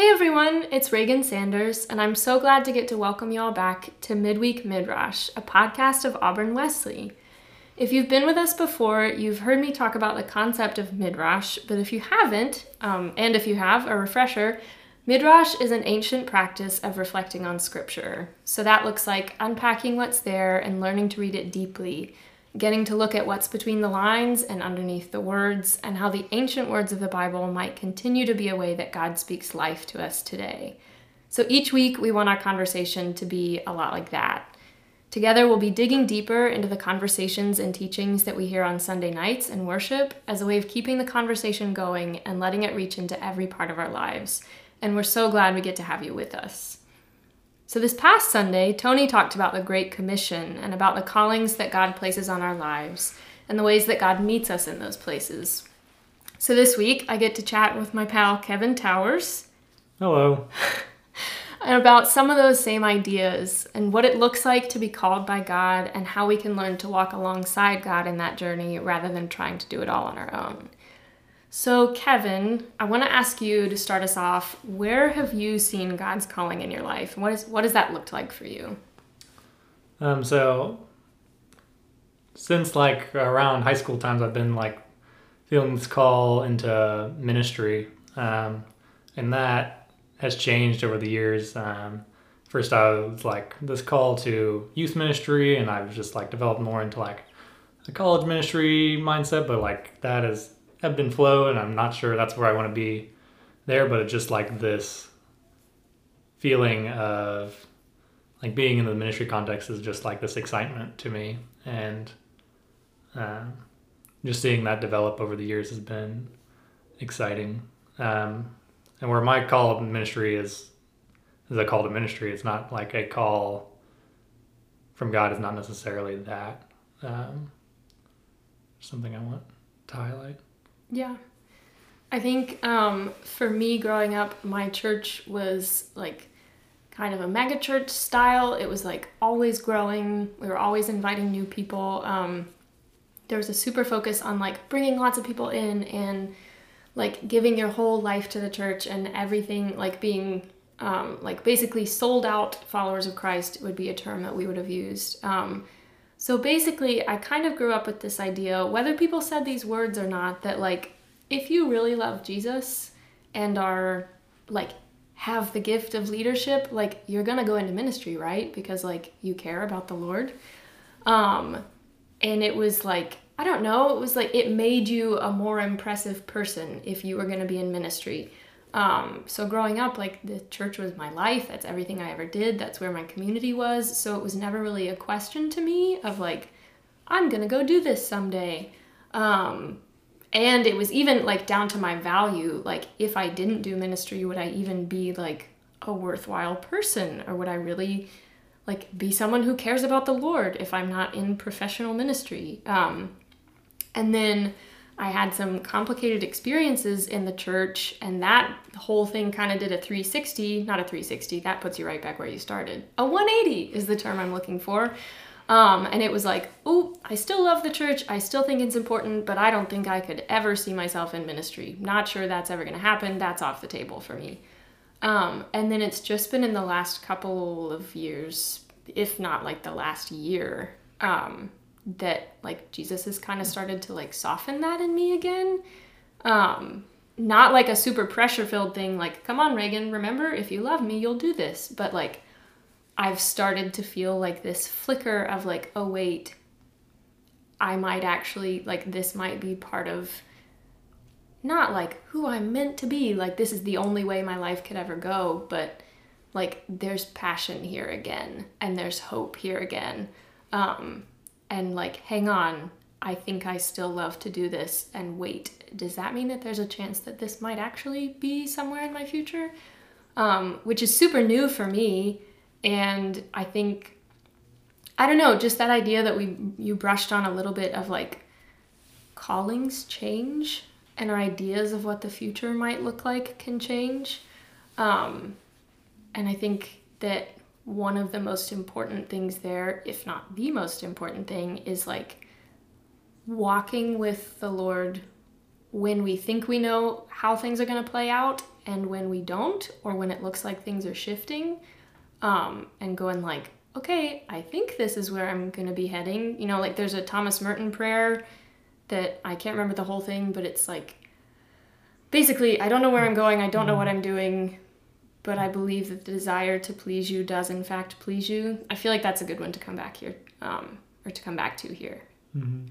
Hey everyone, it's Reagan Sanders, and I'm so glad to get to welcome you all back to Midweek Midrash, a podcast of Auburn Wesley. If you've been with us before, you've heard me talk about the concept of Midrash, but if you haven't, um, and if you have, a refresher, Midrash is an ancient practice of reflecting on Scripture. So that looks like unpacking what's there and learning to read it deeply, getting to look at what's between the lines and underneath the words, and how the ancient words of the Bible might continue to be a way that God speaks life to us today. So each week, we want our conversation to be a lot like that. Together, we'll be digging deeper into the conversations and teachings that we hear on Sunday nights in worship as a way of keeping the conversation going and letting it reach into every part of our lives. And we're so glad we get to have you with us. So, this past Sunday, Tony talked about the Great Commission and about the callings that God places on our lives and the ways that God meets us in those places. So, this week, I get to chat with my pal Kevin Towers. Hello. And about some of those same ideas and what it looks like to be called by God and how we can learn to walk alongside God in that journey rather than trying to do it all on our own. So, Kevin, I want to ask you to start us off. Where have you seen God's calling in your life? What is what does that looked like for you? Um, so since like around high school times, I've been like feeling this call into ministry, um, and that has changed over the years. Um, first, I was like this call to youth ministry, and I've just like developed more into like a college ministry mindset. But like that is ebbed and flow, and I'm not sure that's where I want to be there. But it's just like this feeling of like being in the ministry context is just like this excitement to me, and um, just seeing that develop over the years has been exciting. Um, and where my call of ministry is is a call to ministry. It's not like a call from God. Is not necessarily that. Um, something I want to highlight. Yeah. I think um, for me growing up, my church was like kind of a mega church style. It was like always growing. We were always inviting new people. Um, there was a super focus on like bringing lots of people in and like giving your whole life to the church and everything like being um, like basically sold out followers of Christ would be a term that we would have used. Um, so basically, I kind of grew up with this idea, whether people said these words or not, that like if you really love Jesus and are like have the gift of leadership, like you're gonna go into ministry, right? Because like you care about the Lord. Um, and it was like I don't know, it was like it made you a more impressive person if you were gonna be in ministry. Um, so growing up, like the church was my life. That's everything I ever did. That's where my community was. So it was never really a question to me of like, I'm gonna go do this someday. Um, and it was even like down to my value. Like if I didn't do ministry, would I even be like a worthwhile person, or would I really like be someone who cares about the Lord if I'm not in professional ministry? Um, and then I had some complicated experiences in the church, and that whole thing kind of did a 360, not a 360, that puts you right back where you started. A 180 is the term I'm looking for. Um, and it was like, oh, I still love the church. I still think it's important, but I don't think I could ever see myself in ministry. Not sure that's ever going to happen. That's off the table for me. Um, and then it's just been in the last couple of years, if not like the last year, um, that like Jesus has kind of started to like soften that in me again. Um, not like a super pressure filled thing, like, come on, Reagan, remember, if you love me, you'll do this. But like, I've started to feel like this flicker of like, oh, wait, I might actually, like, this might be part of not like who I'm meant to be, like, this is the only way my life could ever go, but like, there's passion here again, and there's hope here again. Um, and like, hang on, I think I still love to do this. And wait, does that mean that there's a chance that this might actually be somewhere in my future? Um, which is super new for me. And I think, I don't know, just that idea that we you brushed on a little bit of like callings change and our ideas of what the future might look like can change. Um, and I think that one of the most important things there, if not the most important thing, is like walking with the Lord when we think we know how things are going to play out and when we don't, or when it looks like things are shifting, um, and going like, okay, I think this is where I'm gonna be heading. You know, like there's a Thomas Merton prayer that I can't remember the whole thing, but it's like basically, I don't know where I'm going, I don't know what I'm doing, but I believe that the desire to please you does in fact please you. I feel like that's a good one to come back here, um, or to come back to here. Mm-hmm.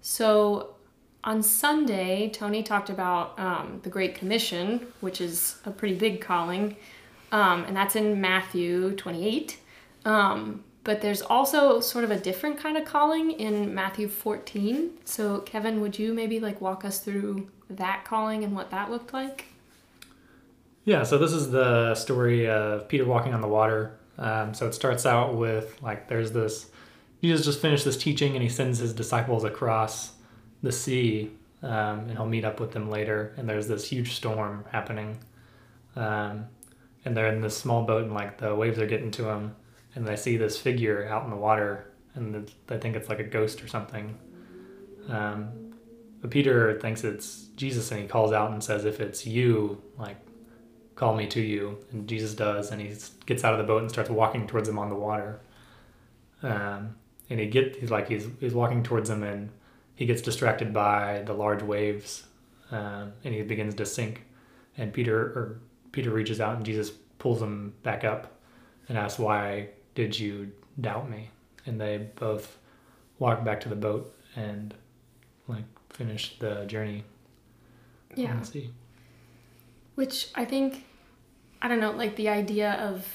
So on Sunday, Tony talked about um, the Great Commission, which is a pretty big calling, um, and that's in Matthew 28. Um, but there's also sort of a different kind of calling in Matthew 14. So, Kevin, would you maybe like walk us through that calling and what that looked like? Yeah, so this is the story of Peter walking on the water. Um, so it starts out with like there's this Jesus just finished this teaching and he sends his disciples across the sea um, and he'll meet up with them later. And there's this huge storm happening. Um, and they're in this small boat and like the waves are getting to them and they see this figure out in the water and they think it's like a ghost or something. Um, but Peter thinks it's Jesus and he calls out and says, If it's you, like, call me to you. And Jesus does. And he gets out of the boat and starts walking towards him on the water. Um, and he get he's like he's he's walking towards him and he gets distracted by the large waves um, and he begins to sink and Peter or Peter reaches out and Jesus pulls him back up and asks why did you doubt me and they both walk back to the boat and like finish the journey Yeah. Which I think, I don't know, like the idea of,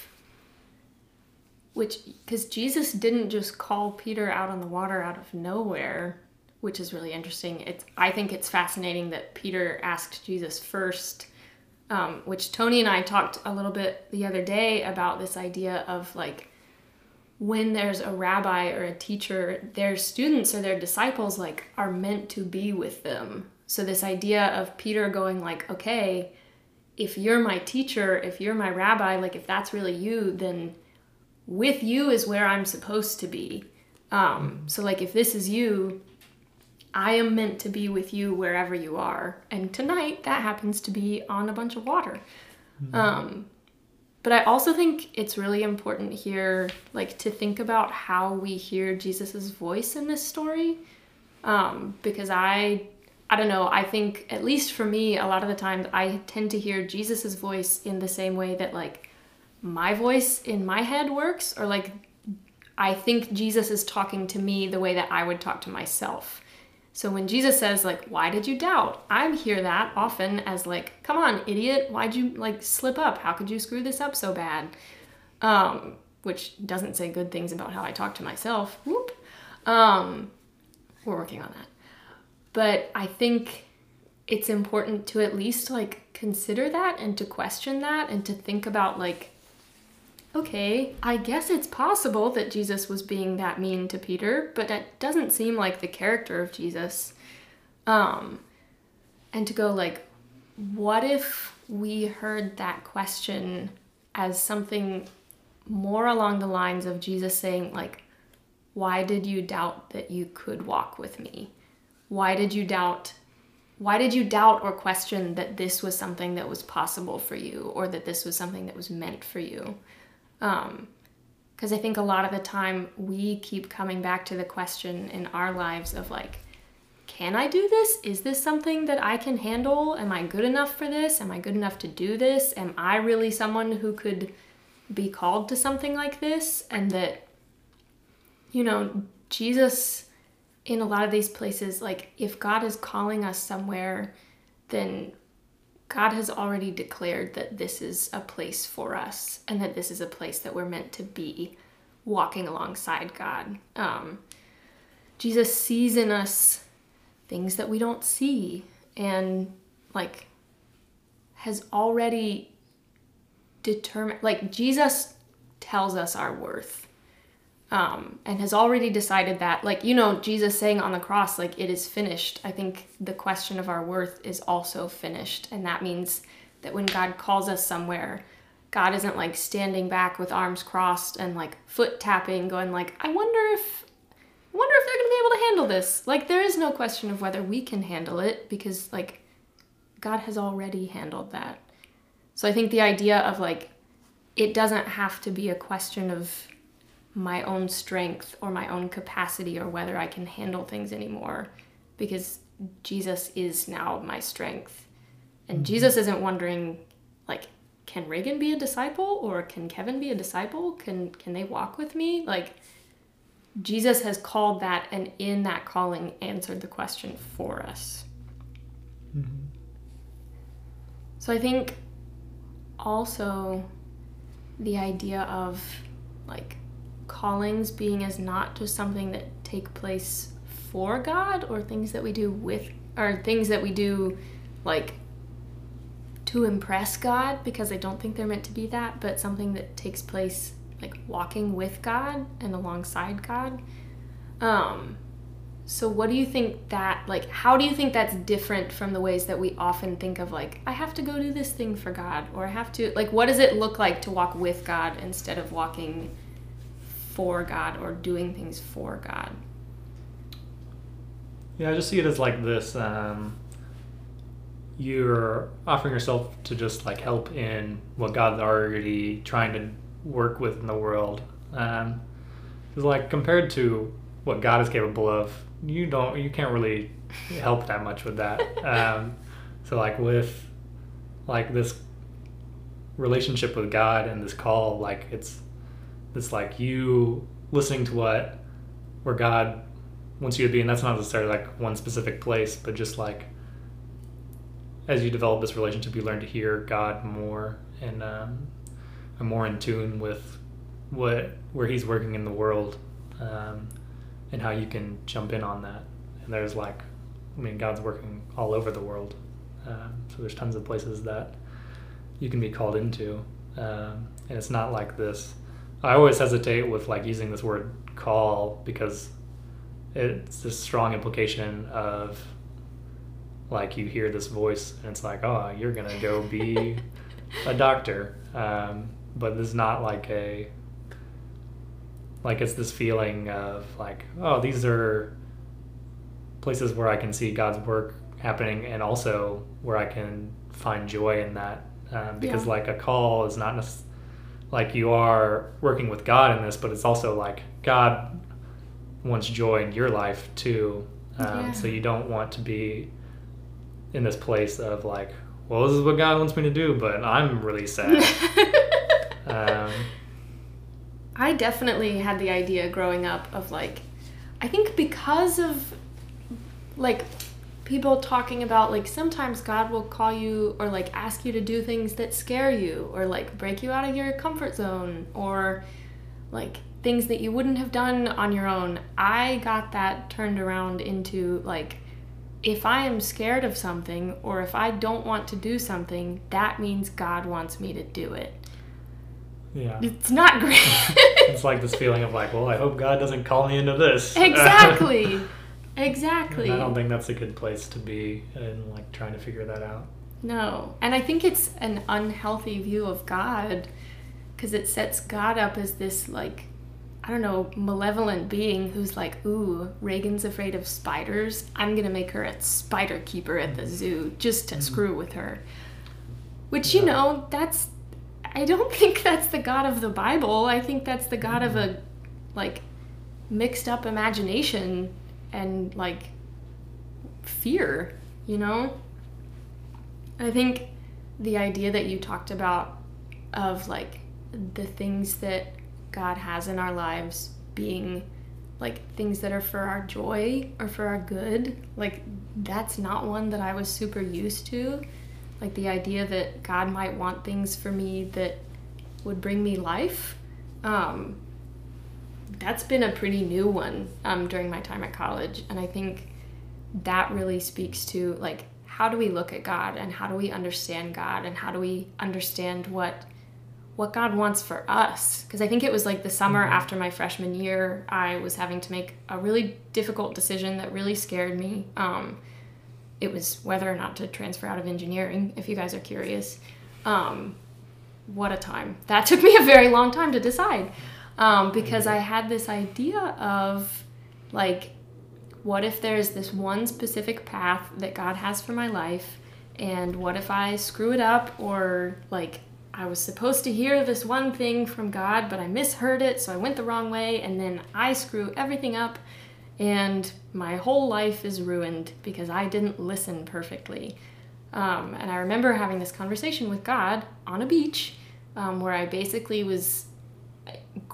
which, because Jesus didn't just call Peter out on the water out of nowhere, which is really interesting. It's, I think it's fascinating that Peter asked Jesus first, um, which Tony and I talked a little bit the other day about this idea of like, when there's a rabbi or a teacher, their students or their disciples like are meant to be with them. So this idea of Peter going like, okay, if you're my teacher, if you're my rabbi, like if that's really you, then with you is where I'm supposed to be. Um, so like if this is you, I am meant to be with you wherever you are. And tonight that happens to be on a bunch of water. Um, but I also think it's really important here, like to think about how we hear Jesus's voice in this story, um, because I, I don't know. I think at least for me, a lot of the times I tend to hear Jesus's voice in the same way that like my voice in my head works, or like I think Jesus is talking to me the way that I would talk to myself. So when Jesus says like, "Why did you doubt?" I hear that often as like, "Come on, idiot! Why'd you like slip up? How could you screw this up so bad?" Um, which doesn't say good things about how I talk to myself. Whoop. Um, we're working on that. But I think it's important to at least like consider that and to question that and to think about like okay, I guess it's possible that Jesus was being that mean to Peter, but that doesn't seem like the character of Jesus. Um, and to go like, what if we heard that question as something more along the lines of Jesus saying like, why did you doubt that you could walk with me? Why did you doubt why did you doubt or question that this was something that was possible for you or that this was something that was meant for you? Um, because I think a lot of the time we keep coming back to the question in our lives of like, can I do this? Is this something that I can handle? Am I good enough for this? Am I good enough to do this? Am I really someone who could be called to something like this? And that, you know, Jesus in a lot of these places, like if God is calling us somewhere, then God has already declared that this is a place for us and that this is a place that we're meant to be walking alongside God. Um, Jesus sees in us things that we don't see and like has already determined, like Jesus tells us our worth um, and has already decided that, like, you know, Jesus saying on the cross, like, it is finished. I think the question of our worth is also finished. And that means that when God calls us somewhere, God isn't like standing back with arms crossed and like foot tapping, going like, I wonder if, I wonder if they're gonna be able to handle this. Like, there is no question of whether we can handle it because like God has already handled that. So I think the idea of like, it doesn't have to be a question of my own strength or my own capacity or whether I can handle things anymore because Jesus is now my strength. And Jesus isn't wondering like can Reagan be a disciple or can Kevin be a disciple? Can can they walk with me? Like Jesus has called that and in that calling answered the question for us. Mm-hmm. So I think also the idea of like callings being as not just something that take place for God or things that we do with or things that we do like to impress God because I don't think they're meant to be that, but something that takes place like walking with God and alongside God. Um so what do you think that like how do you think that's different from the ways that we often think of like I have to go do this thing for God or I have to like what does it look like to walk with God instead of walking for God or doing things for God? Yeah, I just see it as like this um you're offering yourself to just like help in what God's already trying to work with in the world. Um, it's like compared to what God is capable of, you don't you can't really help that much with that. Um, so like with like this relationship with God and this call, like it's it's like you listening to what where God wants you to be, and that's not necessarily like one specific place, but just like as you develop this relationship, you learn to hear God more and um, more in tune with what where He's working in the world. Um, and how you can jump in on that. And there's like, I mean, God's working all over the world. Um, so there's tons of places that you can be called into. Um, and it's not like this. I always hesitate with like using this word call because it's this strong implication of like you hear this voice and it's like, oh, you're gonna go be a doctor. Um, but it's not like a like it's this feeling of like oh these are places where i can see god's work happening and also where i can find joy in that um, because yeah. like a call is not necessarily like you are working with god in this but it's also like god wants joy in your life too um, yeah. so you don't want to be in this place of like well this is what god wants me to do but i'm really sad um, I definitely had the idea growing up of like, I think because of like people talking about like sometimes God will call you or like ask you to do things that scare you or like break you out of your comfort zone or like things that you wouldn't have done on your own. I got that turned around into like if I am scared of something or if I don't want to do something, that means God wants me to do it. Yeah. It's not great. it's like this feeling of like, well, I hope God doesn't call me into this. Exactly. exactly. And I don't think that's a good place to be in like trying to figure that out. No. And I think it's an unhealthy view of God because it sets God up as this like I don't know, malevolent being who's like, ooh, Reagan's afraid of spiders. I'm gonna make her a spider keeper at the zoo just to mm-hmm. screw with her. Which, yeah. you know, that's I don't think that's the God of the Bible. I think that's the God of a like mixed up imagination and like fear, you know? I think the idea that you talked about of like the things that God has in our lives being like things that are for our joy or for our good, like that's not one that I was super used to like the idea that God might want things for me that would bring me life. Um, that's been a pretty new one um, during my time at college, and I think that really speaks to like how do we look at God and how do we understand God and how do we understand what what God wants for us. Because I think it was like the summer mm-hmm. after my freshman year, I was having to make a really difficult decision that really scared me. Um, it was whether or not to transfer out of engineering, if you guys are curious. Um, what a time. That took me a very long time to decide um, because I had this idea of like, what if there's this one specific path that God has for my life And what if I screw it up or like I was supposed to hear this one thing from God, but I misheard it, so I went the wrong way, and then I screw everything up, and my whole life is ruined because I didn't listen perfectly. Um, and I remember having this conversation with God on a beach um, where I basically was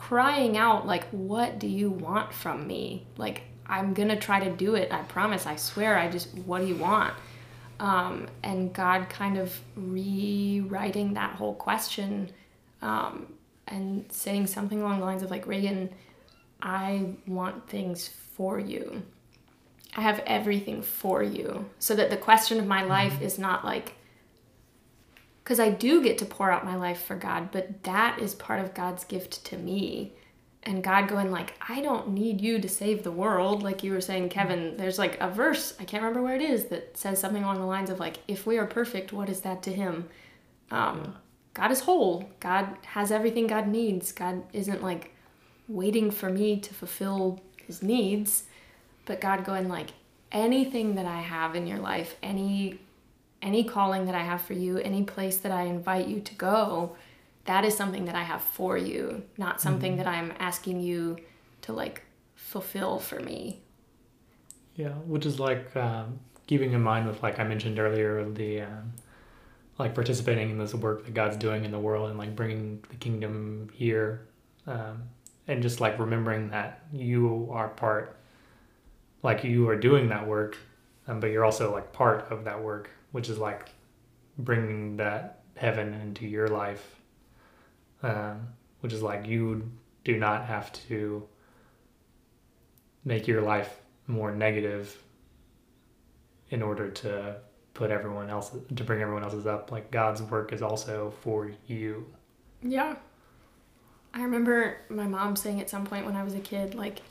crying out, like, What do you want from me? Like, I'm gonna try to do it. I promise. I swear. I just, what do you want? Um, and God kind of rewriting that whole question um, and saying something along the lines of, like, Reagan, I want things for you. I have everything for you. So that the question of my life mm-hmm. is not like, because I do get to pour out my life for God, but that is part of God's gift to me and God going like, I don't need you to save the world, like you were saying, Kevin. There's like a verse I can't remember where it is that says something along the lines of like, if we are perfect, what is that to Him? Um, yeah. God is whole. God has everything God needs. God isn't like waiting for me to fulfill His needs, but God going like, anything that I have in your life, any any calling that I have for you, any place that I invite you to go that is something that I have for you, not something mm-hmm. that I'm asking you to like fulfill for me. Yeah, which is like um, keeping in mind with like I mentioned earlier the um, like participating in this work that God's doing in the world and like bringing the kingdom here, um, and just like remembering that you are part, like you are doing that work, um, but you're also like part of that work, which is like bringing that heaven into your life um, which is like you do not have to make your life more negative in order to put everyone else to bring everyone else's up. Like god's work is also for you. Yeah. I remember my mom saying at some point when i was a kid like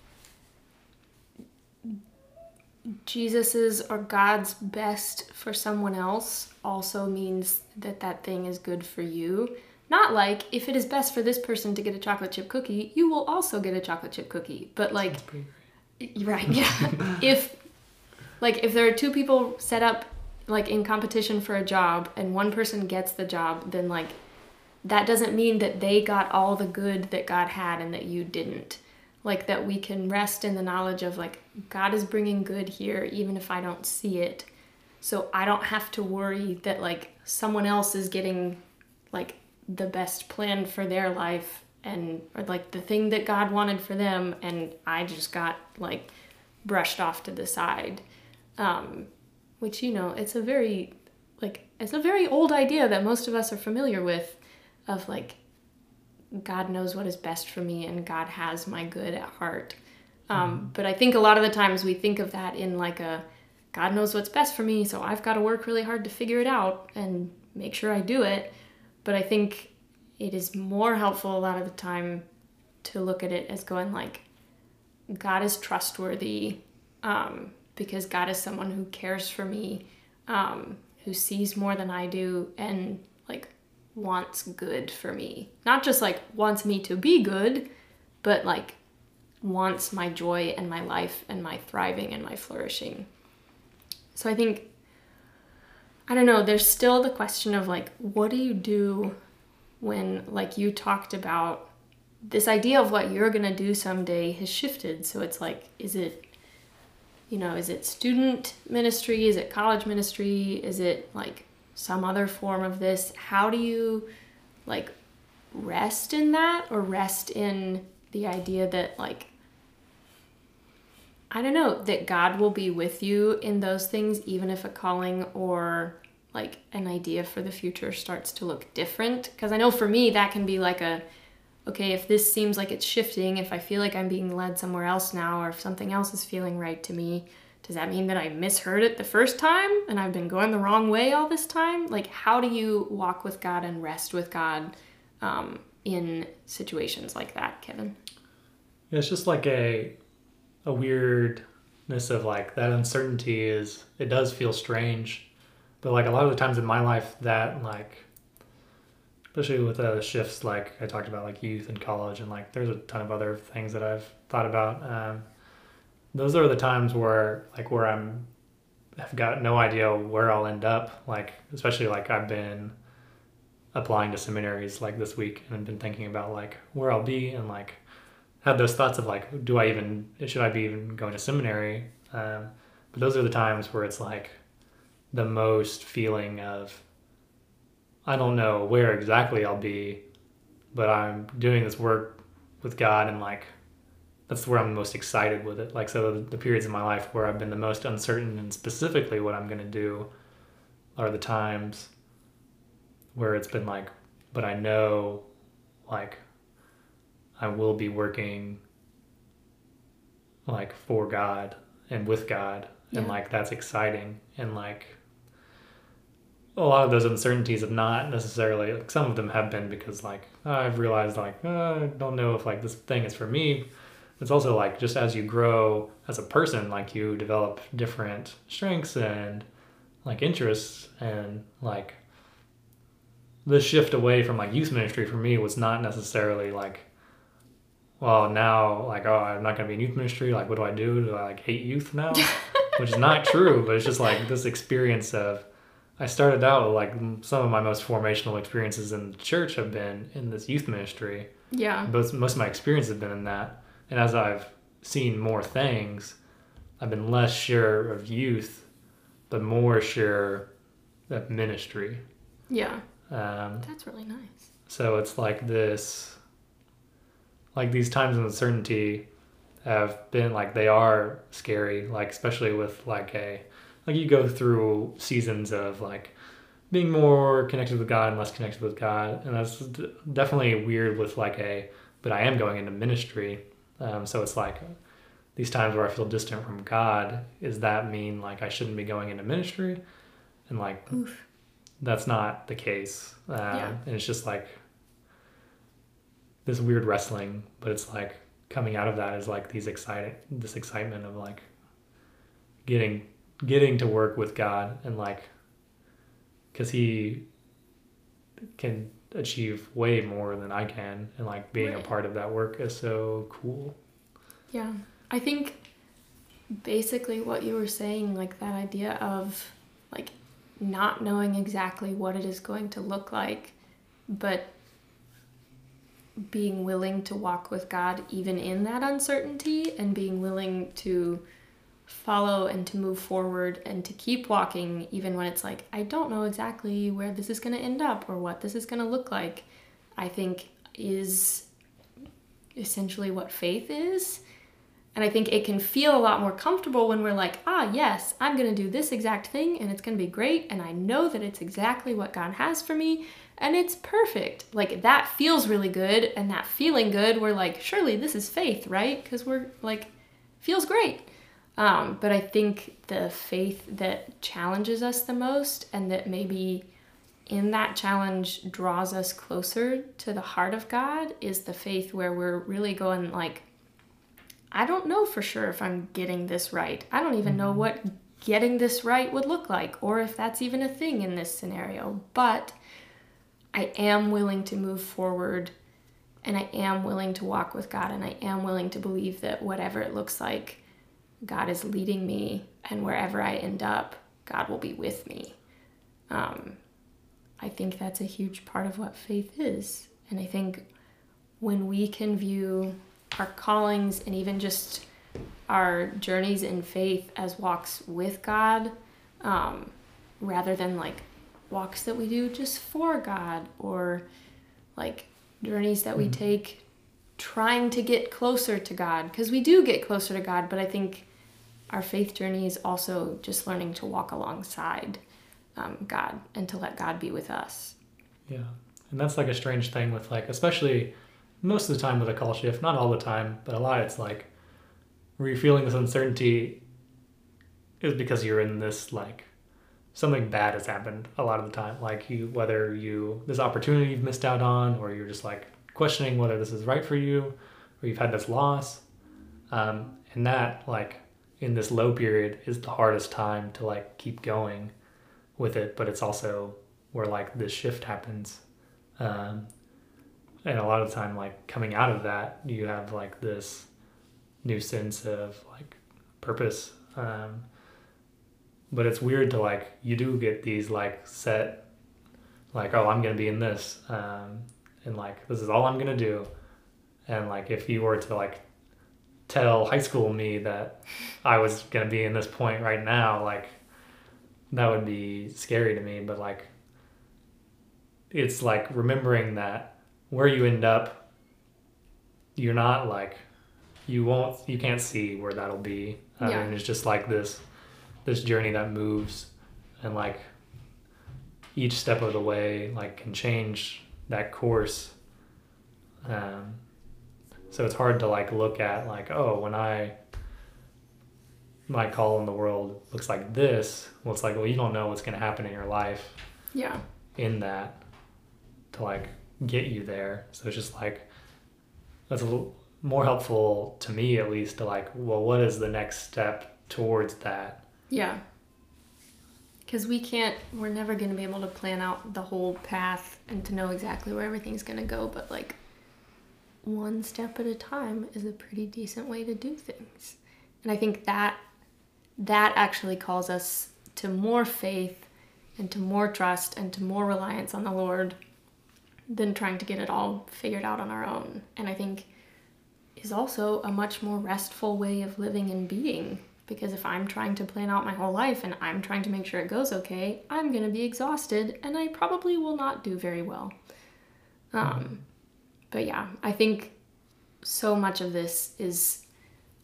jesus's or god's best for someone else also means that that thing is good for you not like if it is best for this person to get a chocolate chip cookie, you will also get a chocolate chip cookie. But like, right? Yeah. if like if there are two people set up like in competition for a job and one person gets the job, then like that doesn't mean that they got all the good that God had and that you didn't. Like that we can rest in the knowledge of like God is bringing good here even if I don't see it. So I don't have to worry that like someone else is getting like the best plan for their life and or like the thing that God wanted for them and I just got like brushed off to the side. Um, which you know, it's a very like it's a very old idea that most of us are familiar with of like God knows what is best for me and God has my good at heart. Um, mm. But I think a lot of the times we think of that in like a God knows what's best for me, so I've got to work really hard to figure it out and make sure I do it. But I think it is more helpful a lot of the time to look at it as going like, God is trustworthy um, because God is someone who cares for me, um, who sees more than I do, and wants good for me. Not just like wants me to be good, but like wants my joy and my life and my thriving and my flourishing. So I think I don't know, there's still the question of like, what do you do when, like, you talked about this idea of what you're to do someday has shifted. So it's like, is it, you know, is it student ministry? Is it college ministry? Is it like some other form of this? How do you, like, rest in that or rest in the idea that, like, I don't know, that God will be with you in those things, even if a calling or like an idea for the future starts to look different. Because I know for me, that can be like a, okay, if this seems like it's shifting, if I feel like I'm being led somewhere else now, or if something else is feeling right to me, does that mean that I misheard it the first time and I've been going the wrong way all this time? Like, how do you walk with God and rest with God um, in situations like that, Kevin? Yeah, it's just like a a weirdness of like that uncertainty is it does feel strange but like a lot of the times in my life that like especially with the shifts like i talked about like youth and college and like there's a ton of other things that i've thought about um, those are the times where like where i'm have got no idea where I'll end up. Like, especially like I've been applying to seminaries like this week and I've been thinking about like where I'll be and like had those thoughts of like, do I even, should I be even going to seminary? Um, but those are the times where it's like the most feeling of, I don't know where exactly I'll be, but I'm doing this work with God and like that's where I'm most excited with it. Like so the, the periods in my life where I've been the most uncertain and specifically what I'm going to do are the times where it's been like but I know like I will be working like for God and with God and like that's exciting and like a lot of those uncertainties have not necessarily like some of them have been because like I've realized like uh, I don't know if like this thing is for me. It's also like just as you grow as a person, like you develop different strengths and like interests and like the shift away from like youth ministry for me was not necessarily like well now like oh I'm not gonna be in youth ministry like what do I do do I like hate youth now which is not true but it's just like this experience of I started out with, like some of my most formational experiences in the church have been in this youth ministry. Yeah. Most most of my experience have been in that, and as I've seen more things, I've been less sure of youth, but more sure of ministry. Yeah. Um, That's really nice. so it's like this, like these times of uncertainty have been like they are scary, like especially with like a like you go through seasons of like being more connected with God and less connected with God, and that's definitely weird with like a but I am going into ministry, um, so it's like these times where I feel distant from God. Is that mean like I shouldn't be going into ministry? And like Oof. that's not the case. Um, Yeah. And it's just like this weird wrestling, but it's like coming out of that is like these exciting, this excitement of like getting, getting to work with God and like, cause he can achieve way more than I can. And like being Right. a part of that work is so cool. Yeah. I think basically what you were saying, like that idea of like not knowing exactly what it is going to look like, but being willing to walk with God even in that uncertainty and being willing to follow and to move forward and to keep walking even when it's like I don't know exactly where this is going to end up or what this is going to look like. I think is essentially what faith is. And I think it can feel a lot more comfortable when we're like, ah, yes, I'm going to do this exact thing and it's going to be great. And I know that it's exactly what God has for me and it's perfect. Like that feels really good. And that feeling good, we're like, surely this is faith, right? Because we're like, feels great. Um, but I think the faith that challenges us the most and that maybe in that challenge draws us closer to the heart of God is the faith where we're really going like, I don't know for sure if I'm getting this right. I don't even know what getting this right would look like or if that's even a thing in this scenario. But I am willing to move forward and I am willing to walk with God and I am willing to believe that whatever it looks like, God is leading me and wherever I end up, God will be with me. Um, I think that's a huge part of what faith is. And I think when we can view our callings and even just our journeys in faith as walks with God, um, rather than like walks that we do just for God or like journeys that we Mhm. take trying to get closer to God, because we do get closer to God, but I think our faith journey is also just learning to walk alongside um, God and to let God be with us. Yeah. And that's like a strange thing with like, especially most of the time with a call shift, not all the time, but a lot it's like where you're feeling this uncertainty is because you're in this like something bad has happened a lot of the time. Like you whether you this opportunity you've missed out on or you're just like questioning whether this is right for you or you've had this loss. Um, and that like in this low period is the hardest time to like keep going with it, but it's also where like this shift happens. Um, and a lot of time, like coming out of that, you have like this new sense of like purpose, um, but it's weird to like you do get these like set like oh i'm gonna be in this um, and like this is all i'm gonna do and like if you were to like tell high school me that i was gonna be in this point right now like that would be scary to me but like it's like remembering that where you end up you're not like you won't you can't see where that'll be i Yeah. mean it's just like this this journey that moves and like each step of the way like can change that course um, so it's hard to like look at like oh when i my call in the world looks like this well it's like well you don't know what's going to happen in your life Yeah. in that to like get you there so it's just like that's a little more helpful to me at least to like well what is the next step towards that Yeah. Because we can't, we're never going to be able to plan out the whole path and to know exactly where everything's going to go, but like one step at a time is a pretty decent way to do things. And I think that that actually calls us to more faith and to more trust and to more reliance on the Lord than trying to get it all figured out on our own. And I think is also a much more restful way of living and being because if I'm trying to plan out my whole life and I'm trying to make sure it goes okay, I'm going to be exhausted and I probably will not do very well. Um, but yeah, I think so much of this is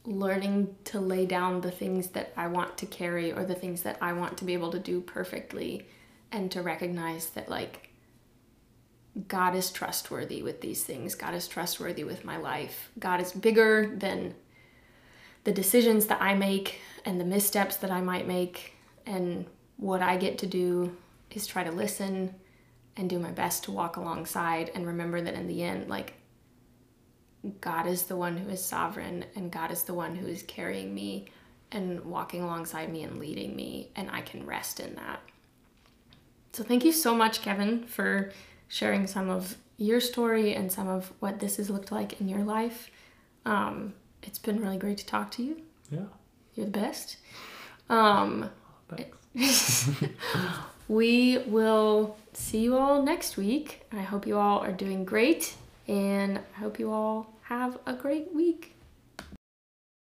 learning to lay down the things that I want to carry or the things that I want to be able to do perfectly and to recognize that like God is trustworthy with these things. God is trustworthy with my life. God is bigger than the decisions that I make and the missteps that I might make. And what I get to do is try to listen and do my best to walk alongside and remember that in the end, like, God is the one who is sovereign and God is the one who is carrying me and walking alongside me and leading me, and I can rest in that. So, thank you so much, Kevin, for sharing some of your story and some of what this has looked like in your life. Um, it's been really great to talk to you. yeah You're the best. Um, thanks we will see you all next week. I hope you all are doing great, and I hope you all have a great week.